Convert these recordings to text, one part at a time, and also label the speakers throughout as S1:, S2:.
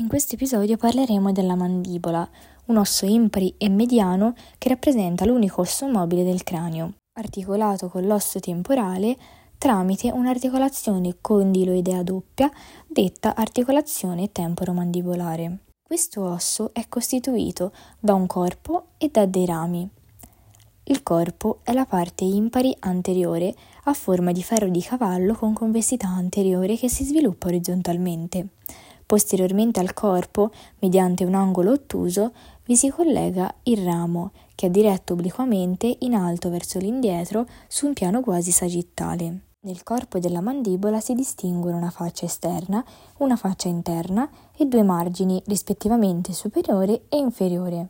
S1: In questo episodio parleremo della mandibola, un osso impari e mediano che rappresenta l'unico osso mobile del cranio, articolato con l'osso temporale tramite un'articolazione condiloidea doppia detta articolazione temporomandibolare. Questo osso è costituito da un corpo e da dei rami. Il corpo è la parte impari anteriore a forma di ferro di cavallo con convessità anteriore che si sviluppa orizzontalmente. Posteriormente al corpo, mediante un angolo ottuso, vi si collega il ramo, che è diretto obliquamente in alto verso l'indietro su un piano quasi sagittale. Nel corpo della mandibola si distinguono una faccia esterna, una faccia interna e due margini, rispettivamente superiore e inferiore.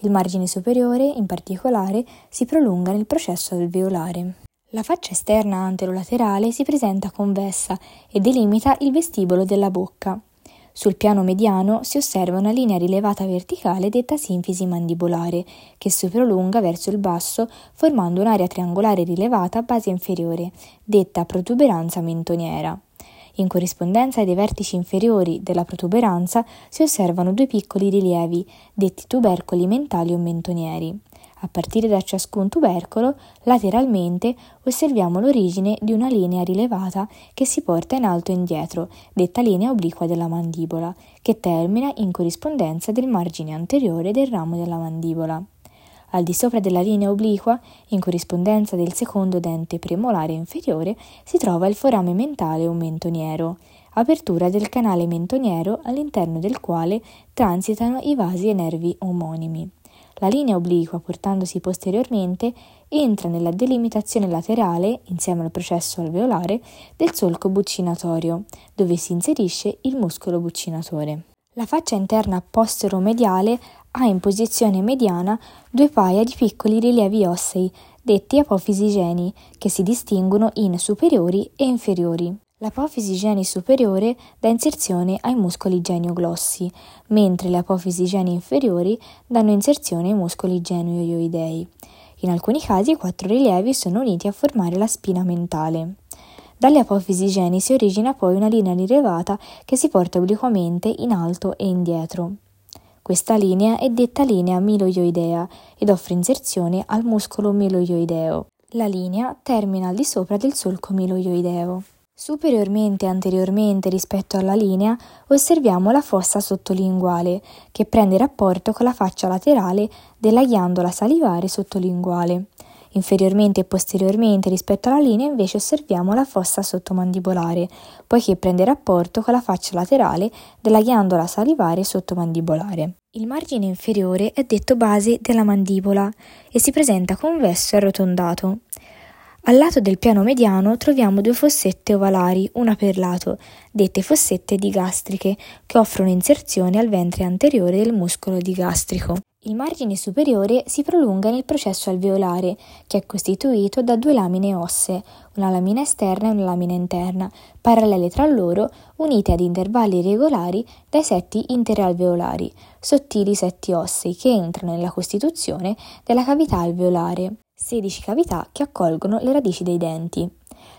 S1: Il margine superiore, in particolare, si prolunga nel processo alveolare. La faccia esterna anterolaterale si presenta convessa e delimita il vestibolo della bocca. Sul piano mediano si osserva una linea rilevata verticale detta sinfisi mandibolare, che si prolunga verso il basso formando un'area triangolare rilevata a base inferiore, detta protuberanza mentoniera. In corrispondenza dei vertici inferiori della protuberanza si osservano due piccoli rilievi, detti tubercoli mentali o mentonieri. A partire da ciascun tubercolo, lateralmente, osserviamo l'origine di una linea rilevata che si porta in alto e indietro, detta linea obliqua della mandibola, che termina in corrispondenza del margine anteriore del ramo della mandibola. Al di sopra della linea obliqua, in corrispondenza del secondo dente premolare inferiore, si trova il forame mentale o mentoniero, apertura del canale mentoniero all'interno del quale transitano i vasi e nervi omonimi. La linea obliqua, portandosi posteriormente, entra nella delimitazione laterale, insieme al processo alveolare, del solco buccinatorio, dove si inserisce il muscolo buccinatore. La faccia interna postero-mediale ha in posizione mediana due paia di piccoli rilievi ossei, detti apofisi geni, che si distinguono in superiori e inferiori. L'apofisi geni superiore dà inserzione ai muscoli genioglossi, mentre le apofisi geni inferiori danno inserzione ai muscoli genioioidei. In alcuni casi i quattro rilievi sono uniti a formare la spina mentale. Dalle apofisi geni si origina poi una linea rilevata che si porta obliquamente in alto e indietro. Questa linea è detta linea miloioidea ed offre inserzione al muscolo miloioideo. La linea termina al di sopra del solco miloioideo. Superiormente e anteriormente rispetto alla linea osserviamo la fossa sottolinguale, che prende rapporto con la faccia laterale della ghiandola salivare sottolinguale. Inferiormente e posteriormente rispetto alla linea invece osserviamo la fossa sottomandibolare, poiché prende rapporto con la faccia laterale della ghiandola salivare sottomandibolare. Il margine inferiore è detto base della mandibola e si presenta convesso e arrotondato. Al lato del piano mediano troviamo due fossette ovalari, una per lato, dette fossette digastriche, che offrono inserzione al ventre anteriore del muscolo digastrico. Il margine superiore si prolunga nel processo alveolare, che è costituito da due lamine ossee, una lamina esterna e una lamina interna, parallele tra loro, unite ad intervalli regolari dai setti interalveolari, sottili setti ossei che entrano nella costituzione della cavità alveolare. 16 cavità che accolgono le radici dei denti.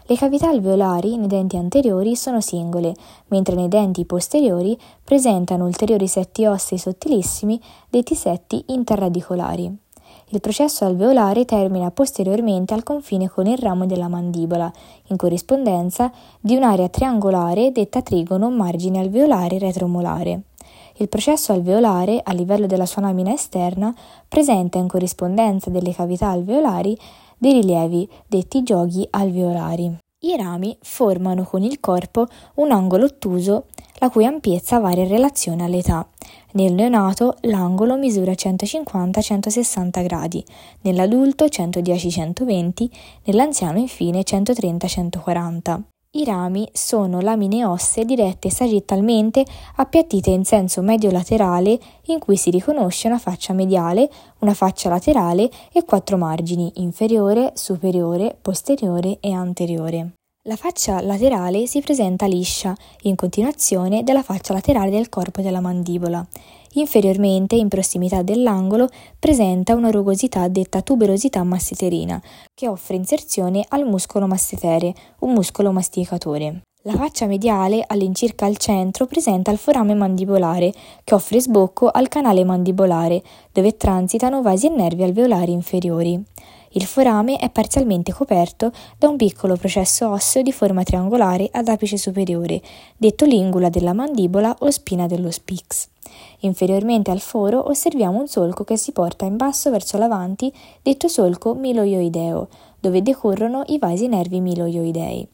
S1: Le cavità alveolari nei denti anteriori sono singole, mentre nei denti posteriori presentano ulteriori setti ossei sottilissimi, detti setti interradicolari. Il processo alveolare termina posteriormente al confine con il ramo della mandibola, in corrispondenza di un'area triangolare detta trigono margine alveolare retromolare. Il processo alveolare, a livello della sua lamina esterna, presenta in corrispondenza delle cavità alveolari dei rilievi detti giochi alveolari. I rami formano con il corpo un angolo ottuso la cui ampiezza varia in relazione all'età. Nel neonato l'angolo misura 150-160 gradi, nell'adulto 110-120, nell'anziano infine 130-140. I rami sono lamine ossee dirette sagittalmente appiattite in senso medio-laterale in cui si riconosce una faccia mediale, una faccia laterale e quattro margini inferiore, superiore, posteriore e anteriore. La faccia laterale si presenta liscia, in continuazione della faccia laterale del corpo della mandibola. Inferiormente, in prossimità dell'angolo, presenta una rugosità detta tuberosità masseterina, che offre inserzione al muscolo massetere, un muscolo masticatore. La faccia mediale, all'incirca al centro, presenta il forame mandibolare, che offre sbocco al canale mandibolare, dove transitano vasi e nervi alveolari inferiori. Il forame è parzialmente coperto da un piccolo processo osseo di forma triangolare ad apice superiore, detto lingula della mandibola o spina dello spix. Inferiormente al foro osserviamo un solco che si porta in basso verso l'avanti, detto solco miloioideo, dove decorrono i vasi nervi miloioidei.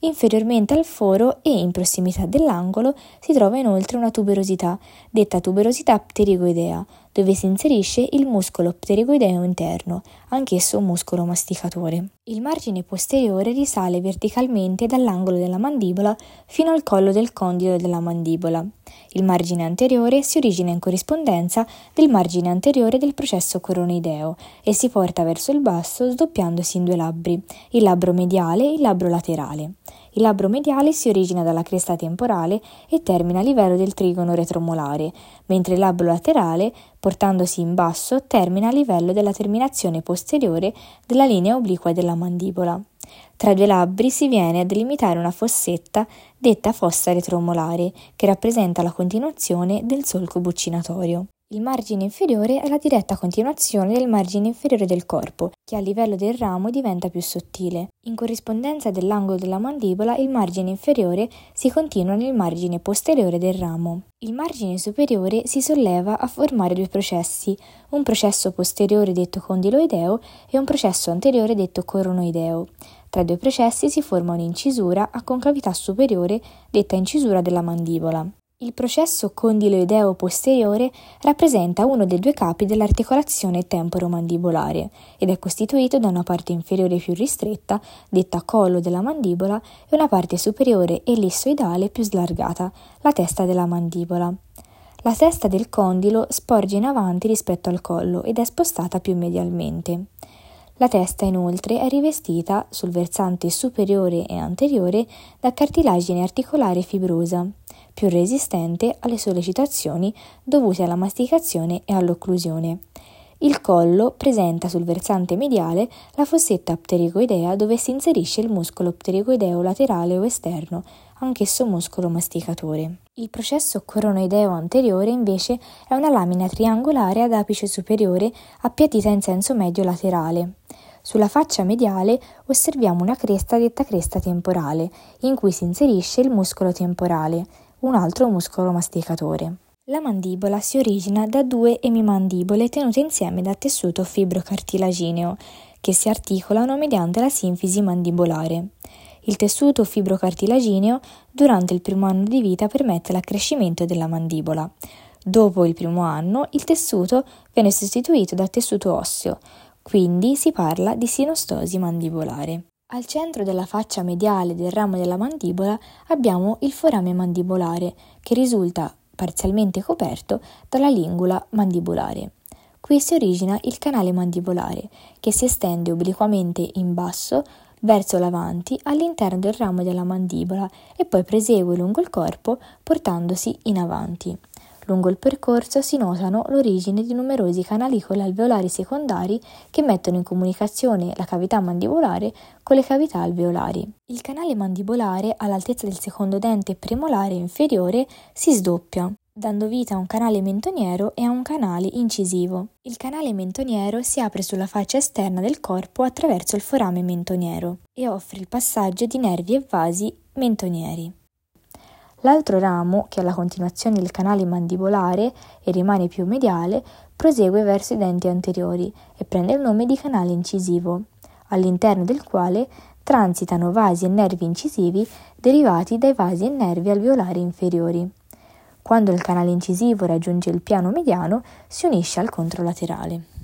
S1: Inferiormente al foro e in prossimità dell'angolo si trova inoltre una tuberosità, detta tuberosità pterigoidea, dove si inserisce il muscolo pterigoideo interno, anch'esso un muscolo masticatore. Il margine posteriore risale verticalmente dall'angolo della mandibola fino al collo del condilo della mandibola. Il margine anteriore si origina in corrispondenza del margine anteriore del processo coronoideo e si porta verso il basso sdoppiandosi in due labbri, il labbro mediale e il labbro laterale. Il labbro mediale si origina dalla cresta temporale e termina a livello del trigono retromolare, mentre il labbro laterale, portandosi in basso, termina a livello della terminazione posteriore della linea obliqua della mandibola. Tra i due labbri si viene a delimitare una fossetta detta fossa retromolare, che rappresenta la continuazione del solco buccinatorio. Il margine inferiore è la diretta continuazione del margine inferiore del corpo, che a livello del ramo diventa più sottile. In corrispondenza dell'angolo della mandibola, il margine inferiore si continua nel margine posteriore del ramo. Il margine superiore si solleva a formare due processi, un processo posteriore detto condiloideo e un processo anteriore detto coronoideo. Tra i due processi si forma un'incisura a concavità superiore detta incisura della mandibola. Il processo condiloideo posteriore rappresenta uno dei due capi dell'articolazione temporomandibolare ed è costituito da una parte inferiore più ristretta, detta collo della mandibola, e una parte superiore ellissoidale più slargata, la testa della mandibola. La testa del condilo sporge in avanti rispetto al collo ed è spostata più medialmente. La testa inoltre è rivestita, sul versante superiore e anteriore, da cartilagine articolare fibrosa più resistente alle sollecitazioni dovute alla masticazione e all'occlusione. Il collo presenta sul versante mediale la fossetta pterigoidea dove si inserisce il muscolo pterigoideo laterale o esterno, anch'esso muscolo masticatore. Il processo coronoideo anteriore invece è una lamina triangolare ad apice superiore appiattita in senso medio laterale. Sulla faccia mediale osserviamo una cresta detta cresta temporale, in cui si inserisce il muscolo temporale, un altro muscolo masticatore. La mandibola si origina da due emimandibole tenute insieme da tessuto fibrocartilagineo, che si articolano mediante la sinfisi mandibolare. Il tessuto fibrocartilagineo durante il primo anno di vita permette l'accrescimento della mandibola. Dopo il primo anno il tessuto viene sostituito da tessuto osseo, quindi si parla di sinostosi mandibolare. Al centro della faccia mediale del ramo della mandibola abbiamo il forame mandibolare, che risulta parzialmente coperto dalla lingula mandibolare. Qui si origina il canale mandibolare, che si estende obliquamente in basso verso l'avanti all'interno del ramo della mandibola e poi prosegue lungo il corpo portandosi in avanti. Lungo il percorso si notano l'origine di numerosi canalicoli alveolari secondari che mettono in comunicazione la cavità mandibolare con le cavità alveolari. Il canale mandibolare, all'altezza del secondo dente premolare inferiore, si sdoppia, dando vita a un canale mentoniero e a un canale incisivo. Il canale mentoniero si apre sulla faccia esterna del corpo attraverso il forame mentoniero e offre il passaggio di nervi e vasi mentonieri. L'altro ramo, che è la continuazione del canale mandibolare e rimane più mediale, prosegue verso i denti anteriori e prende il nome di canale incisivo, all'interno del quale transitano vasi e nervi incisivi derivati dai vasi e nervi alveolari inferiori. Quando il canale incisivo raggiunge il piano mediano, si unisce al controlaterale.